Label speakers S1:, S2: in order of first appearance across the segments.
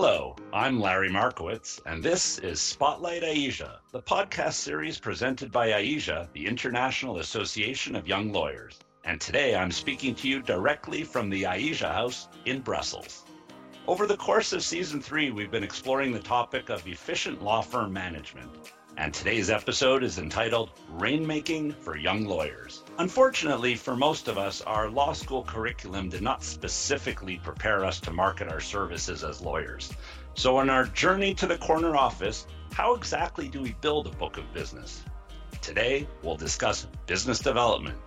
S1: Hello, I'm Larry Markowitz, and this is Spotlight AIJA, the podcast series presented by AIJA, the International Association of Young Lawyers. And today I'm speaking to you directly from the AIJA House in Brussels. Over the course of season three, we've been exploring the topic of efficient law firm management. And today's episode is entitled Rainmaking for Young Lawyers. Unfortunately, for most of us, our law school curriculum did not specifically prepare us to market our services as lawyers. So, in our journey to the corner office, how exactly do we build a book of business? Today, we'll discuss business development.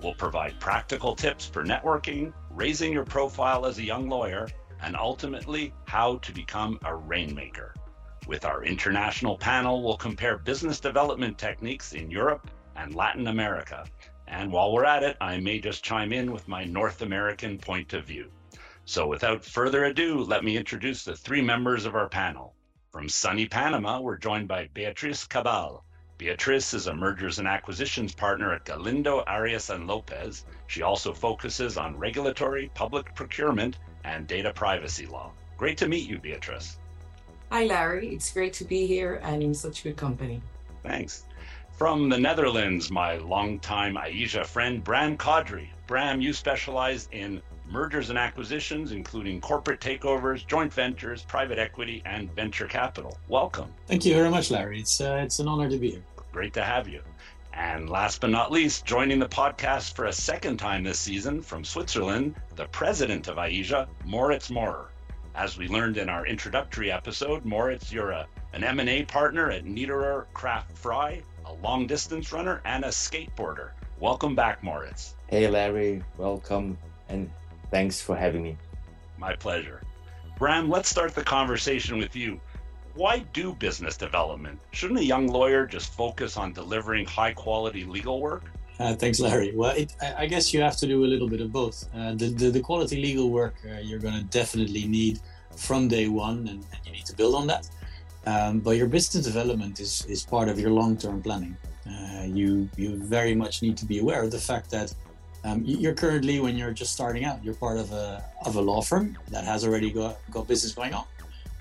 S1: We'll provide practical tips for networking, raising your profile as a young lawyer, and ultimately, how to become a rainmaker. With our international panel, we'll compare business development techniques in Europe and Latin America. And while we're at it, I may just chime in with my North American point of view. So without further ado, let me introduce the three members of our panel. From sunny Panama, we're joined by Beatriz Cabal. Beatriz is a mergers and acquisitions partner at Galindo Arias and Lopez. She also focuses on regulatory, public procurement, and data privacy law. Great to meet you, Beatriz.
S2: Hi, Larry. It's great to be here and in such good company.
S1: Thanks. From the Netherlands, my longtime AIJA friend, Bram Kadri. Bram, you specialize in mergers and acquisitions, including corporate takeovers, joint ventures, private equity, and venture capital. Welcome.
S3: Thank you very much, Larry. It's, uh, it's an honor to be here.
S1: Great to have you. And last but not least, joining the podcast for a second time this season from Switzerland, the president of AIJA, Moritz Maurer. As we learned in our introductory episode, Moritz, you're a, an M&A partner at Niederer Kraft Frey, a long distance runner, and a skateboarder. Welcome back, Moritz.
S4: Hey, Larry. Welcome, and thanks for having me.
S1: My pleasure. Bram, let's start the conversation with you. Why do business development? Shouldn't a young lawyer just focus on delivering high quality legal work?
S3: Uh, thanks, Larry. Well, it, I guess you have to do a little bit of both. Uh, the, the, the, quality legal work uh, you're going to definitely need from day one, and, and, you need to build on that. Um, but your business development is, is part of your long term planning. Uh, you you very much need to be aware of the fact that um, you're currently, when you're just starting out, you're part of a of a law firm that has already got, got business going on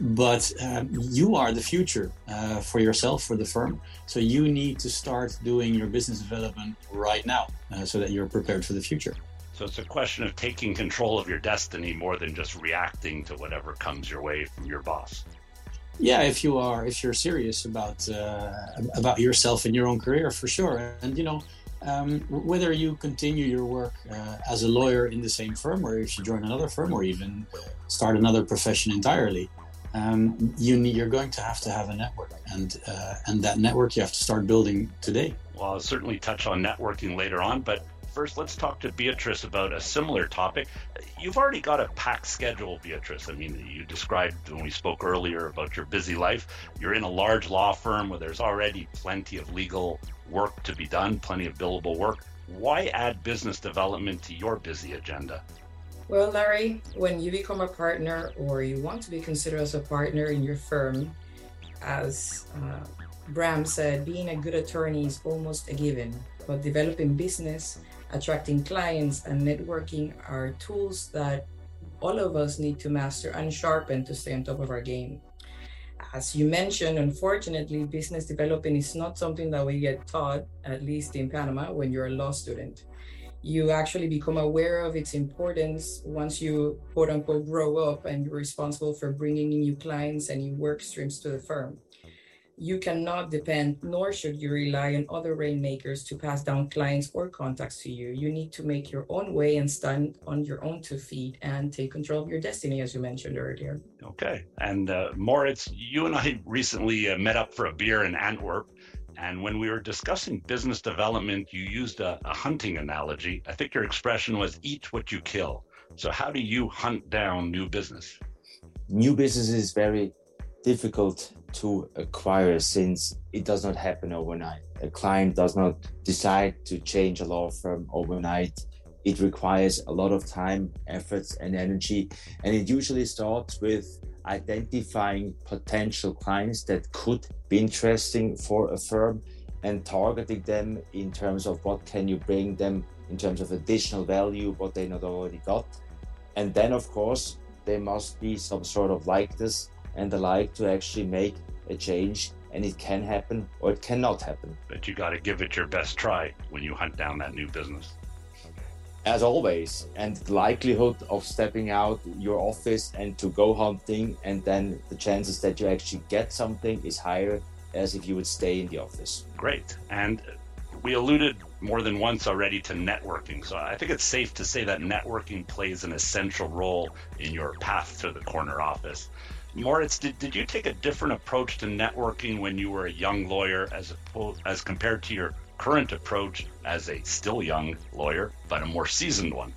S3: but um, you are the future uh, for yourself for the firm. So you need to start doing your business development right now uh, so that you're prepared for the future.
S1: So it's a question of taking control of your destiny more than just reacting to whatever comes your way from your boss.
S3: Yeah if you are if you're serious about uh, about yourself and your own career for sure. And you know um, whether you continue your work uh, as a lawyer in the same firm or if you join another firm or even start another profession entirely um, you need, you're going to have to have a network, and uh, and that network you have to start building today.
S1: Well, I'll certainly touch on networking later on, but first let's talk to Beatrice about a similar topic. You've already got a packed schedule, Beatrice. I mean, you described when we spoke earlier about your busy life. You're in a large law firm where there's already plenty of legal work to be done, plenty of billable work. Why add business development to your busy agenda?
S2: Well, Larry, when you become a partner or you want to be considered as a partner in your firm, as uh, Bram said, being a good attorney is almost a given. But developing business, attracting clients, and networking are tools that all of us need to master and sharpen to stay on top of our game. As you mentioned, unfortunately, business development is not something that we get taught, at least in Panama, when you're a law student you actually become aware of its importance once you quote unquote grow up and you're responsible for bringing in new clients and new work streams to the firm. You cannot depend, nor should you rely on other rainmakers to pass down clients or contacts to you. You need to make your own way and stand on your own two feet and take control of your destiny, as you mentioned earlier.
S1: Okay. And uh, Moritz, you and I recently uh, met up for a beer in Antwerp. And when we were discussing business development, you used a, a, hunting analogy. I think your expression was eat what you kill. So, how do you hunt down new business?
S4: New business is very difficult to acquire since it does not happen overnight. A client does not decide to change a law firm overnight. It requires a lot of time, efforts, and energy. And it usually starts with identifying potential clients that could be interesting for a firm and targeting them in terms of what can you bring them in terms of additional value what they not already got and then of course there must be some sort of likeness and the like to actually make a change and it can happen or it cannot happen.
S1: But you got to give it your best try when you hunt down that new business.
S4: As always, and the likelihood of stepping out your office and to go hunting, and then the chances that you actually get something is higher as if you would stay in the office.
S1: Great. And we alluded more than once already to networking. So I think it's safe to say that networking plays an essential role in your path to the corner office. Moritz, did, did you take a different approach to networking when you were a young lawyer as opposed, as compared to your current approach as a still young lawyer, but a more seasoned one?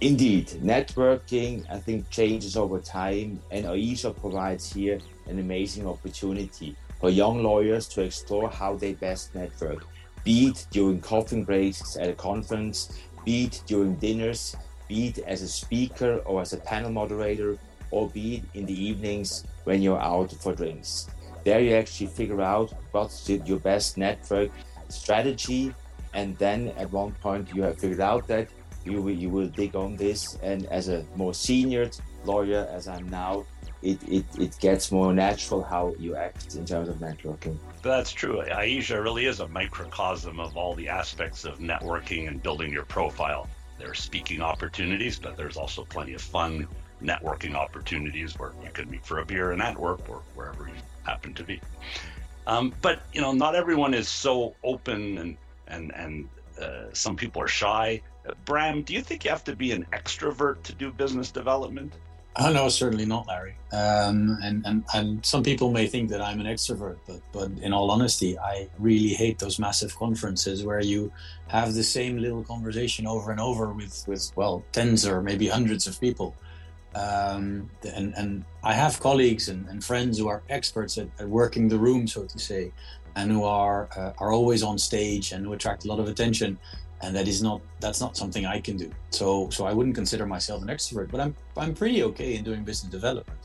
S4: Indeed, networking I think changes over time, and AIJA provides here an amazing opportunity for young lawyers to explore how they best network, be it during coffee breaks at a conference, be it during dinners, be it as a speaker or as a panel moderator, or be it in the evenings when you're out for drinks. There you actually figure out what's your best network strategy, and then at one point you have figured out that you will, you will dig on this, and as a more senior lawyer as I'm now, it, it, it gets more natural how you act in terms of networking.
S1: That's true. AIJA really is a microcosm of all the aspects of networking and building your profile. There are speaking opportunities, but there's also plenty of fun networking opportunities where you can meet for a beer in Antwerp or wherever you happen to be. Um, but you know, not everyone is so open, and and and uh, some people are shy. Bram, do you think you have to be an extrovert to do business development?
S3: Oh no, certainly not, Larry. Um, and, and and some people may think that I'm an extrovert, but but in all honesty, I really hate those massive conferences where you have the same little conversation over and over with with well tens or maybe hundreds of people. Um, and, and I have colleagues and, and friends who are experts at, at, working the room, so to say, and who are uh, are always on stage and who attract a lot of attention. And that is not that's not something I can do. So so I wouldn't consider myself an extrovert, but I'm I'm pretty okay in doing business development.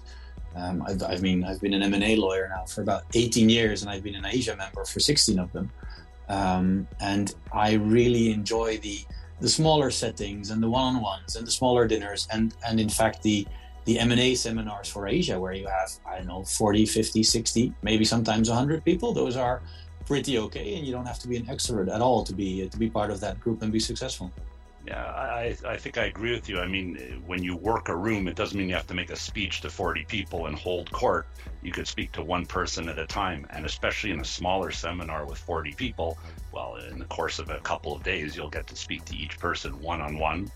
S3: Um, I've, I mean, I've been an M&A lawyer now for about 18 years, and I've been an AIJA member for 16 of them. Um, and I really enjoy the the smaller settings and the one-on-ones and the smaller dinners and and in fact the the M&A seminars for AIJA where you have I don't know 40 50 60 maybe sometimes 100 people. Those are pretty okay and you don't have to be an extrovert at all to be to be part of that group and be successful
S1: yeah, I, I think I agree with you. I mean, when you work a room, it doesn't mean you have to make a speech to 40 people and hold court. You could speak to one person at a time. And especially in a smaller seminar with 40 people, well, in the course of a couple of days, you'll get to speak to each person one on one.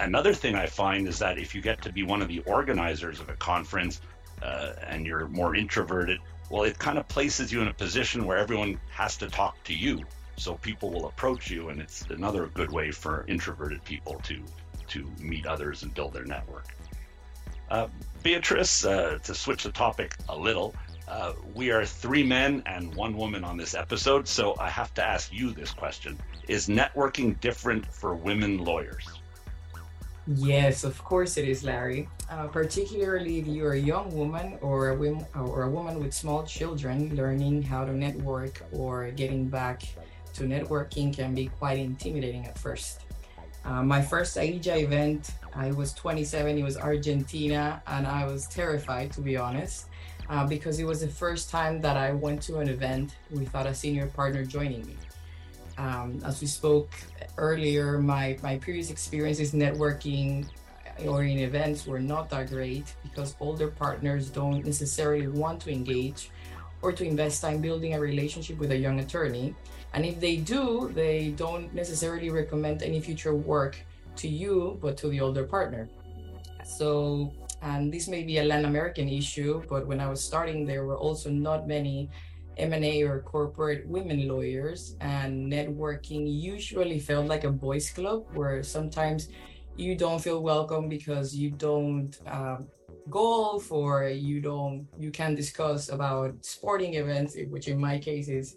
S1: Another thing I find is that if you get to be one of the organizers of a conference uh, and you're more introverted, well, it kind of places you in a position where everyone has to talk to you so people will approach you and it's another good way for introverted people to to meet others and build their network. Uh, beatrice uh, to switch the topic a little uh, we are three men and one woman on this episode so i have to ask you this question. Is networking different for women lawyers?
S2: Yes, of course it is, Larry. Uh, particularly if you're a young woman or a, woman, or a woman with small children learning how to network or getting back to networking can be quite intimidating at first. Uh, my first AIJA event, I was 27, it was Argentina, and I was terrified to be honest, uh, because it was the first time that I went to an event without a senior partner joining me. Um, as we spoke earlier, my, my previous experiences networking or in events were not that great because older partners don't necessarily want to engage or to invest time building a relationship with a young attorney. And if they do, they don't necessarily recommend any future work to you, but to the older partner. So, and this may be a Latin American issue, but when I was starting, there were also not many M&A or corporate women lawyers, and networking usually felt like a boys' club, where sometimes you don't feel welcome because you don't um, golf or you don't you can't discuss about sporting events which in my case is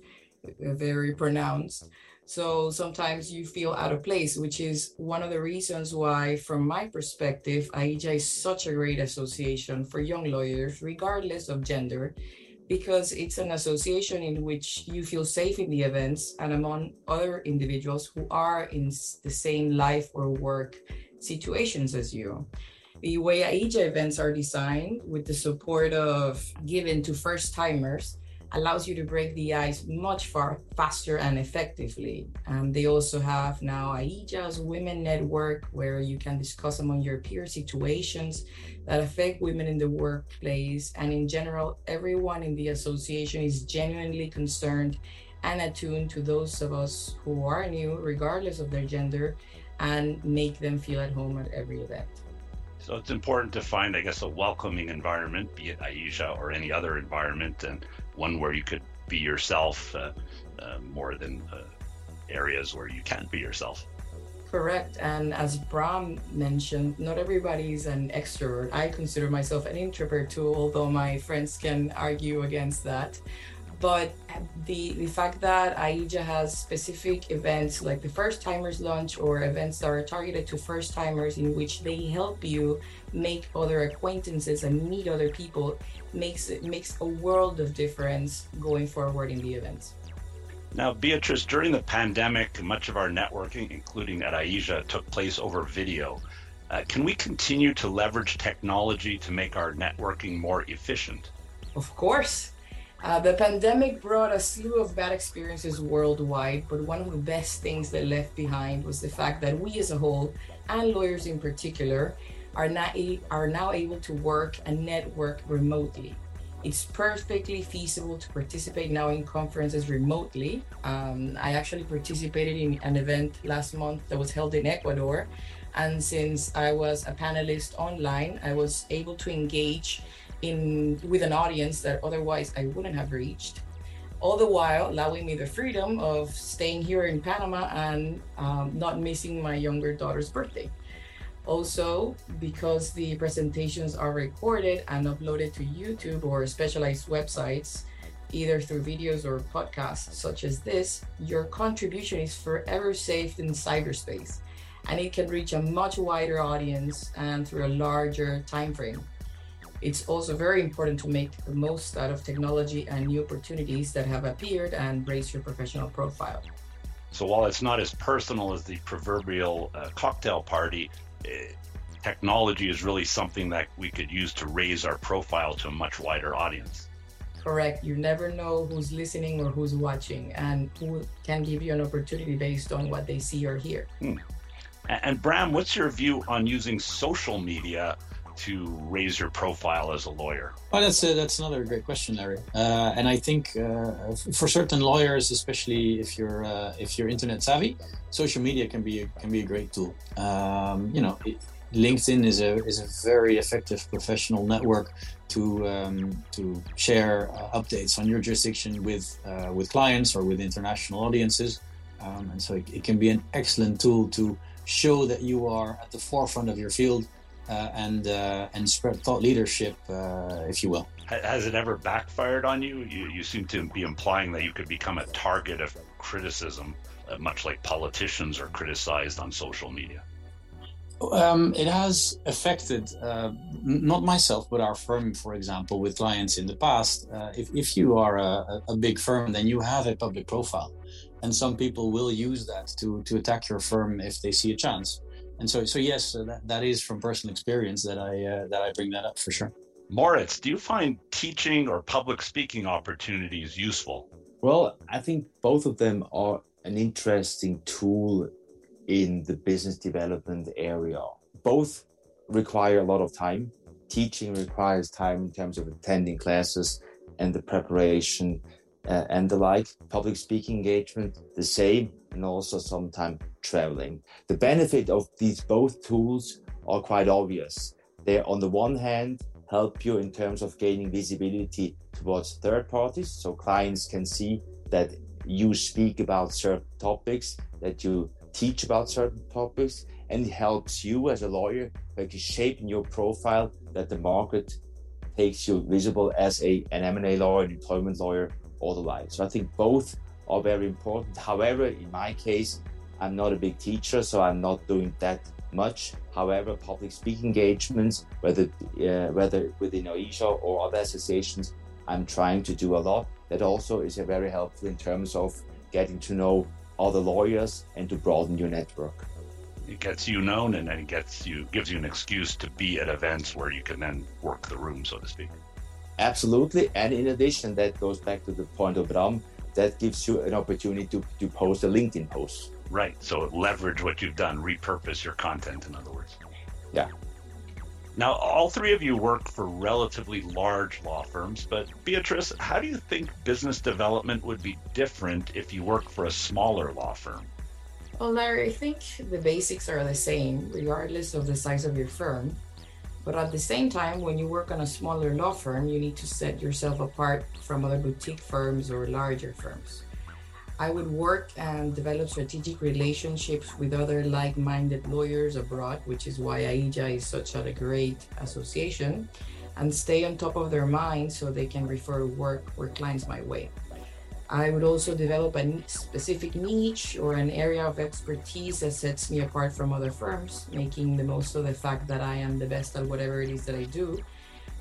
S2: very pronounced. So sometimes you feel out of place which is one of the reasons why from my perspective AIJA is such a great association for young lawyers regardless of gender because it's an association in which you feel safe in the events and among other individuals who are in the same life or work situations as you. The way AIJA events are designed with the support of given to first timers allows you to break the ice much far faster and effectively. And they also have now AIJA's Women Network, where you can discuss among your peer situations that affect women in the workplace. And in general, everyone in the association is genuinely concerned and attuned to those of us who are new, regardless of their gender, and make them feel at home at every event.
S1: So it's important to find, I guess, a welcoming environment, be it AIJA or any other environment, and one where you could be yourself uh, uh, more than uh, areas where you can't be yourself.
S2: Correct. And as Bram mentioned, not everybody's an extrovert. I consider myself an introvert too, although my friends can argue against that. But the the fact that AIJA has specific events like the first timers lunch or events that are targeted to first timers in which they help you make other acquaintances and meet other people makes it makes a world of difference going forward in the events.
S1: Now, Beatrice, during the pandemic, much of our networking, including at AIJA, took place over video. Uh, can we continue to leverage technology to make our networking more efficient?
S2: Of course. Uh, the pandemic brought a slew of bad experiences worldwide, but one of the best things that left behind was the fact that we as a whole, and lawyers in particular, are, not a- are now able to work and network remotely. It's perfectly feasible to participate now in conferences remotely. Um, I actually participated in an event last month that was held in Ecuador. And since I was a panelist online, I was able to engage in with an audience that otherwise I wouldn't have reached. All the while allowing me the freedom of staying here in Panama and um, not missing my younger daughter's birthday. Also, because the presentations are recorded and uploaded to YouTube or specialized websites, either through videos or podcasts such as this, your contribution is forever saved in cyberspace and it can reach a much wider audience and through a larger time frame. It's also very important to make the most out of technology and new opportunities that have appeared and raise your professional profile.
S1: So while it's not as personal as the proverbial uh, cocktail party, uh, technology is really something that we could use to raise our profile to a much wider audience.
S2: Correct. You never know who's listening or who's watching and who can give you an opportunity based on what they see or hear.
S1: Hmm. And, and Bram, what's your view on using social media to raise your profile as a lawyer?
S3: Well, that's a, that's another great question, Larry. Uh, and I think uh, for certain lawyers, especially if you're uh, if you're internet savvy, social media can be a, can be a great tool. Um, you know, it, LinkedIn is a is a very effective professional network to um, to share uh, updates on your jurisdiction with uh, with clients or with international audiences. Um, and so it, it can be an excellent tool to show that you are at the forefront of your field uh, and uh, and spread thought leadership, uh, if you will.
S1: Has it ever backfired on you? you? You seem to be implying that you could become a target of criticism, uh, much like politicians are criticized on social media.
S3: Um, it has affected uh, not myself, but our firm, for example, with clients in the past. Uh, if, if you are a, a, big firm, then you have a public profile, and some people will use that to to attack your firm if they see a chance and so so yes that, that is from personal experience that i uh, that i bring that up for sure.
S1: Moritz do you find teaching or public speaking opportunities useful?
S4: Well i think both of them are an interesting tool in the business development area. Both require a lot of time. Teaching requires time in terms of attending classes and the preparation Uh, and the like public speaking engagement the same and also sometimes traveling. The benefit of these both tools are quite obvious. They, on the one hand, help you in terms of gaining visibility towards third parties, so clients can see that you speak about certain topics, that you teach about certain topics, and it helps you as a lawyer like shaping your profile that the market takes you visible as a an M&A lawyer, an employment lawyer, or the. So I think both are very important. However, in my case, I'm not a big teacher, so I'm not doing that much. However, public speaking engagements, whether uh, whether within AIJA or other associations, I'm trying to do a lot. That also is very helpful in terms of getting to know other lawyers and to broaden your network.
S1: it gets you known and then it gets you gives you an excuse to be at events where you can then work the room, so to speak.
S4: Absolutely. And in addition, that goes back to the point of Bram, that gives you an opportunity to, to post a LinkedIn post.
S1: Right. So leverage what you've done, repurpose your content, in other words.
S4: Yeah.
S1: Now, all three of you work for relatively large law firms, but Beatrice, how do you think business development would be different if you work for a smaller law firm?
S2: Well, Larry, I think the basics are the same regardless of the size of your firm. But at the same time, when you work on a smaller law firm, you need to set yourself apart from other boutique firms or larger firms. I would work and develop strategic relationships with other like minded lawyers abroad, which is why AIJA is such a great association, and stay on top of their minds so they can refer work or clients my way. I would also develop a specific niche or an area of expertise that sets me apart from other firms, making the most of the fact that I am the best at whatever it is that I do,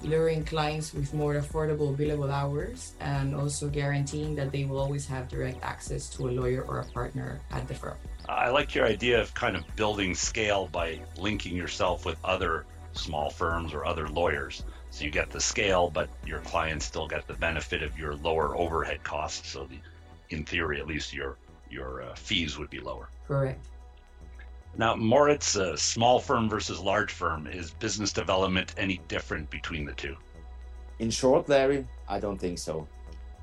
S2: luring clients with more affordable billable hours, and also guaranteeing that they will always have direct access to a lawyer or a partner at the firm.
S1: I like your idea of kind of building scale by linking yourself with other small firms or other lawyers. So you get the scale, but your clients still get the benefit of your lower overhead costs. So the, in theory, at least your your uh, fees would be lower.
S2: Correct.
S1: Now, Moritz, uh, small firm versus large firm, is business development any different between the two?
S4: In short, Larry, I don't think so.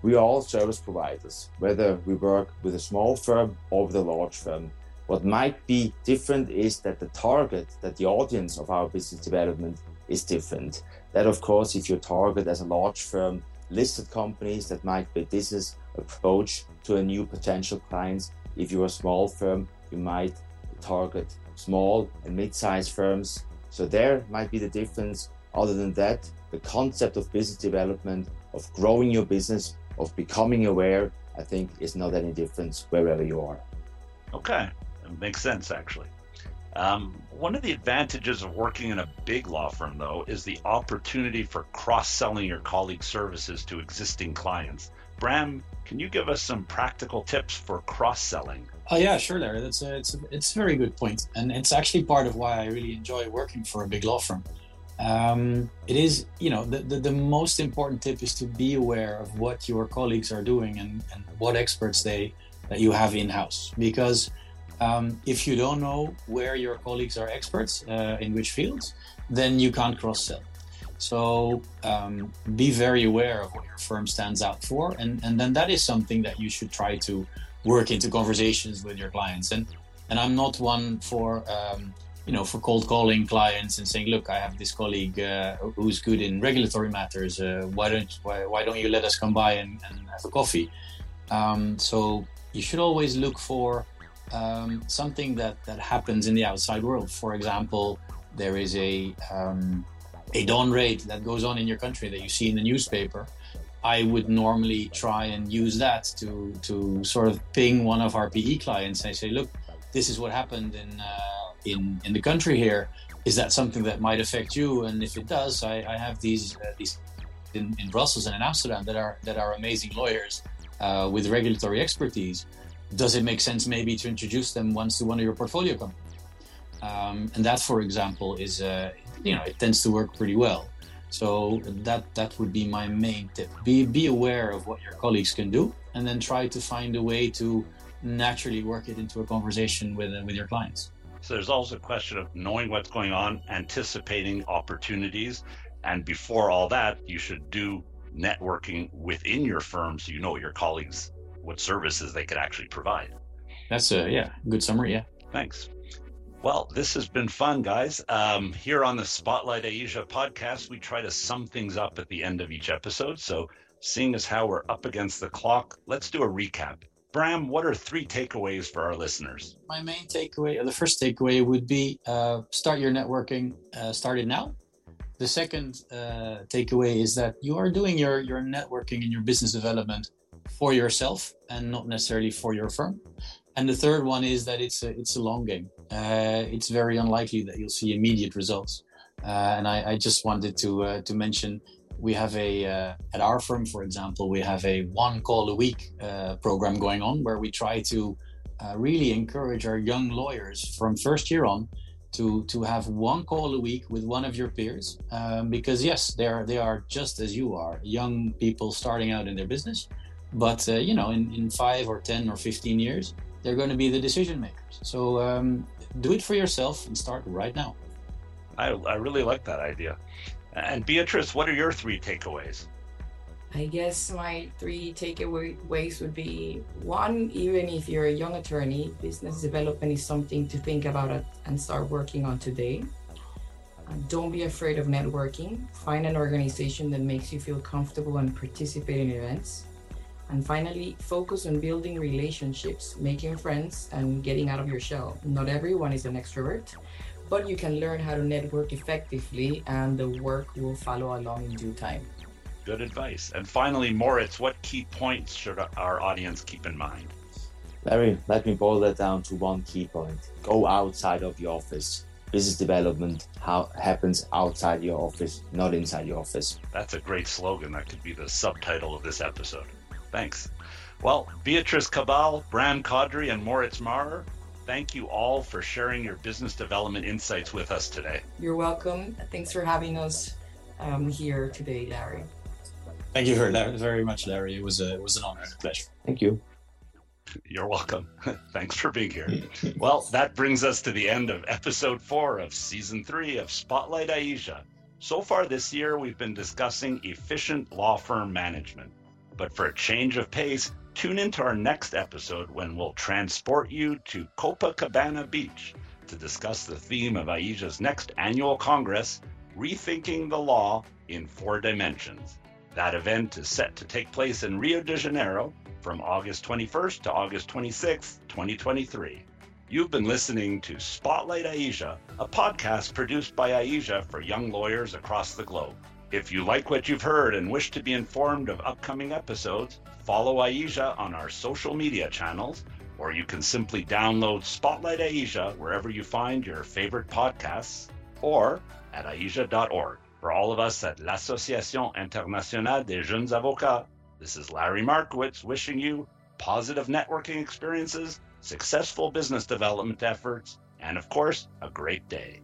S4: We are all service providers, whether we work with a small firm or with a large firm. What might be different is that the target, that the audience of our business development is different. That, of course, if you target as a large firm listed companies, that might be a business approach to a new potential clients. If you're a small firm, you might target small and mid-sized firms. So there might be the difference. Other than that, the concept of business development, of growing your business, of becoming aware, I think is not any difference wherever you are.
S1: Okay, it makes sense actually. Um, one of the advantages of working in a big law firm, though, is the opportunity for cross selling your colleagues' services to existing clients. Bram, can you give us some practical tips for cross selling?
S3: Oh yeah, sure, Larry. That's a, it's a, it's a very good point, and it's actually part of why I really enjoy working for a big law firm. Um, it is, you know, the, the, the most important tip is to be aware of what your colleagues are doing and, and what experts they that you have in house because um, if you don't know where your colleagues are experts uh, in which fields, then you can't cross sell. So um, be very aware of what your firm stands out for, and, and then that is something that you should try to work into conversations with your clients. And and I'm not one for um, you know for cold calling clients and saying, look, I have this colleague uh, who's good in regulatory matters. Uh, why don't why, why don't you let us come by and, and have a coffee? Um, so you should always look for um, something that, that happens in the outside world. For example, there is a um, a dawn raid that goes on in your country that you see in the newspaper. I would normally try and use that to to sort of ping one of our PE clients and say, look, this is what happened in uh, in in the country here. Is that something that might affect you? And if it does, I, I have these uh, these in, in Brussels and in Amsterdam that are that are amazing lawyers uh, with regulatory expertise does it make sense maybe to introduce them once to one of your portfolio companies? Um, and that, for example, is uh, you know it tends to work pretty well. So that that would be my main tip: be be aware of what your colleagues can do, and then try to find a way to naturally work it into a conversation with uh, with your clients.
S1: So there's also a question of knowing what's going on, anticipating opportunities, and before all that, you should do networking within your firm so you know what your colleagues what services they could actually provide.
S3: That's a yeah, good summary. Yeah.
S1: Thanks. Well, this has been fun, guys. Um, here on the Spotlight AIJA podcast, we try to sum things up at the end of each episode. So, seeing as how we're up against the clock, let's do a recap. Bram, what are three takeaways for our listeners?
S3: My main takeaway, or the first takeaway would be uh, start your networking, uh, start it now. The second uh, takeaway is that you are doing your, your networking and your business development for yourself and not necessarily for your firm. And the third one is that it's a, it's a long game. Uh, it's very unlikely that you'll see immediate results. Uh, and I, I, just wanted to uh, to mention we have a uh, at our firm, for example, we have a one call a week uh, program going on where we try to uh, really encourage our young lawyers from first year on to to have one call a week with one of your peers um, because yes they are they are just as you are young people starting out in their business but uh, you know in, in five or ten or 15 years they're going to be the decision makers so um, do it for yourself and start right now
S1: I, I really like that idea and beatrice what are your three takeaways
S2: I guess my three takeaways would be one, even if you're a young attorney, business development is something to think about and start working on today. Uh, don't be afraid of networking. Find an organization that makes you feel comfortable and participate in events. And finally, focus on building relationships, making friends, and getting out of your shell. Not everyone is an extrovert, but you can learn how to network effectively, and the work will follow along in due time.
S1: Good advice. And finally, Moritz, what key points should our audience keep in mind?
S4: Larry, let me boil that down to one key point. Go outside of your office. Business development how, happens outside your office, not inside your office.
S1: That's a great slogan. That could be the subtitle of this episode. Thanks. Well, Beatrice Cabal, Bram Kadri, and Moritz Maurer, thank you all for sharing your business development insights with us today.
S2: You're welcome. Thanks for having us um, here today, Larry.
S3: Thank you very, very much, Larry. It was a, it was an honor and a pleasure.
S4: Thank you.
S1: You're welcome. Thanks for being here. well, that brings us to the end of episode four of season three of Spotlight AIJA. So far this year, we've been discussing efficient law firm management. But for a change of pace, tune into our next episode when we'll transport you to Copacabana Beach to discuss the theme of AIJA's next annual Congress, Rethinking the Law in Four Dimensions. That event is set to take place in Rio de Janeiro from August 21st to August 26th, 2023. You've been listening to Spotlight AIJA, a podcast produced by AIJA for young lawyers across the globe. If you like what you've heard and wish to be informed of upcoming episodes, follow AIJA on our social media channels, or you can simply download Spotlight AIJA wherever you find your favorite podcasts, or at aija.org. For all of us at l'Association Internationale des Jeunes Avocats, this is Larry Markowitz wishing you positive networking experiences, successful business development efforts, and of course, a great day.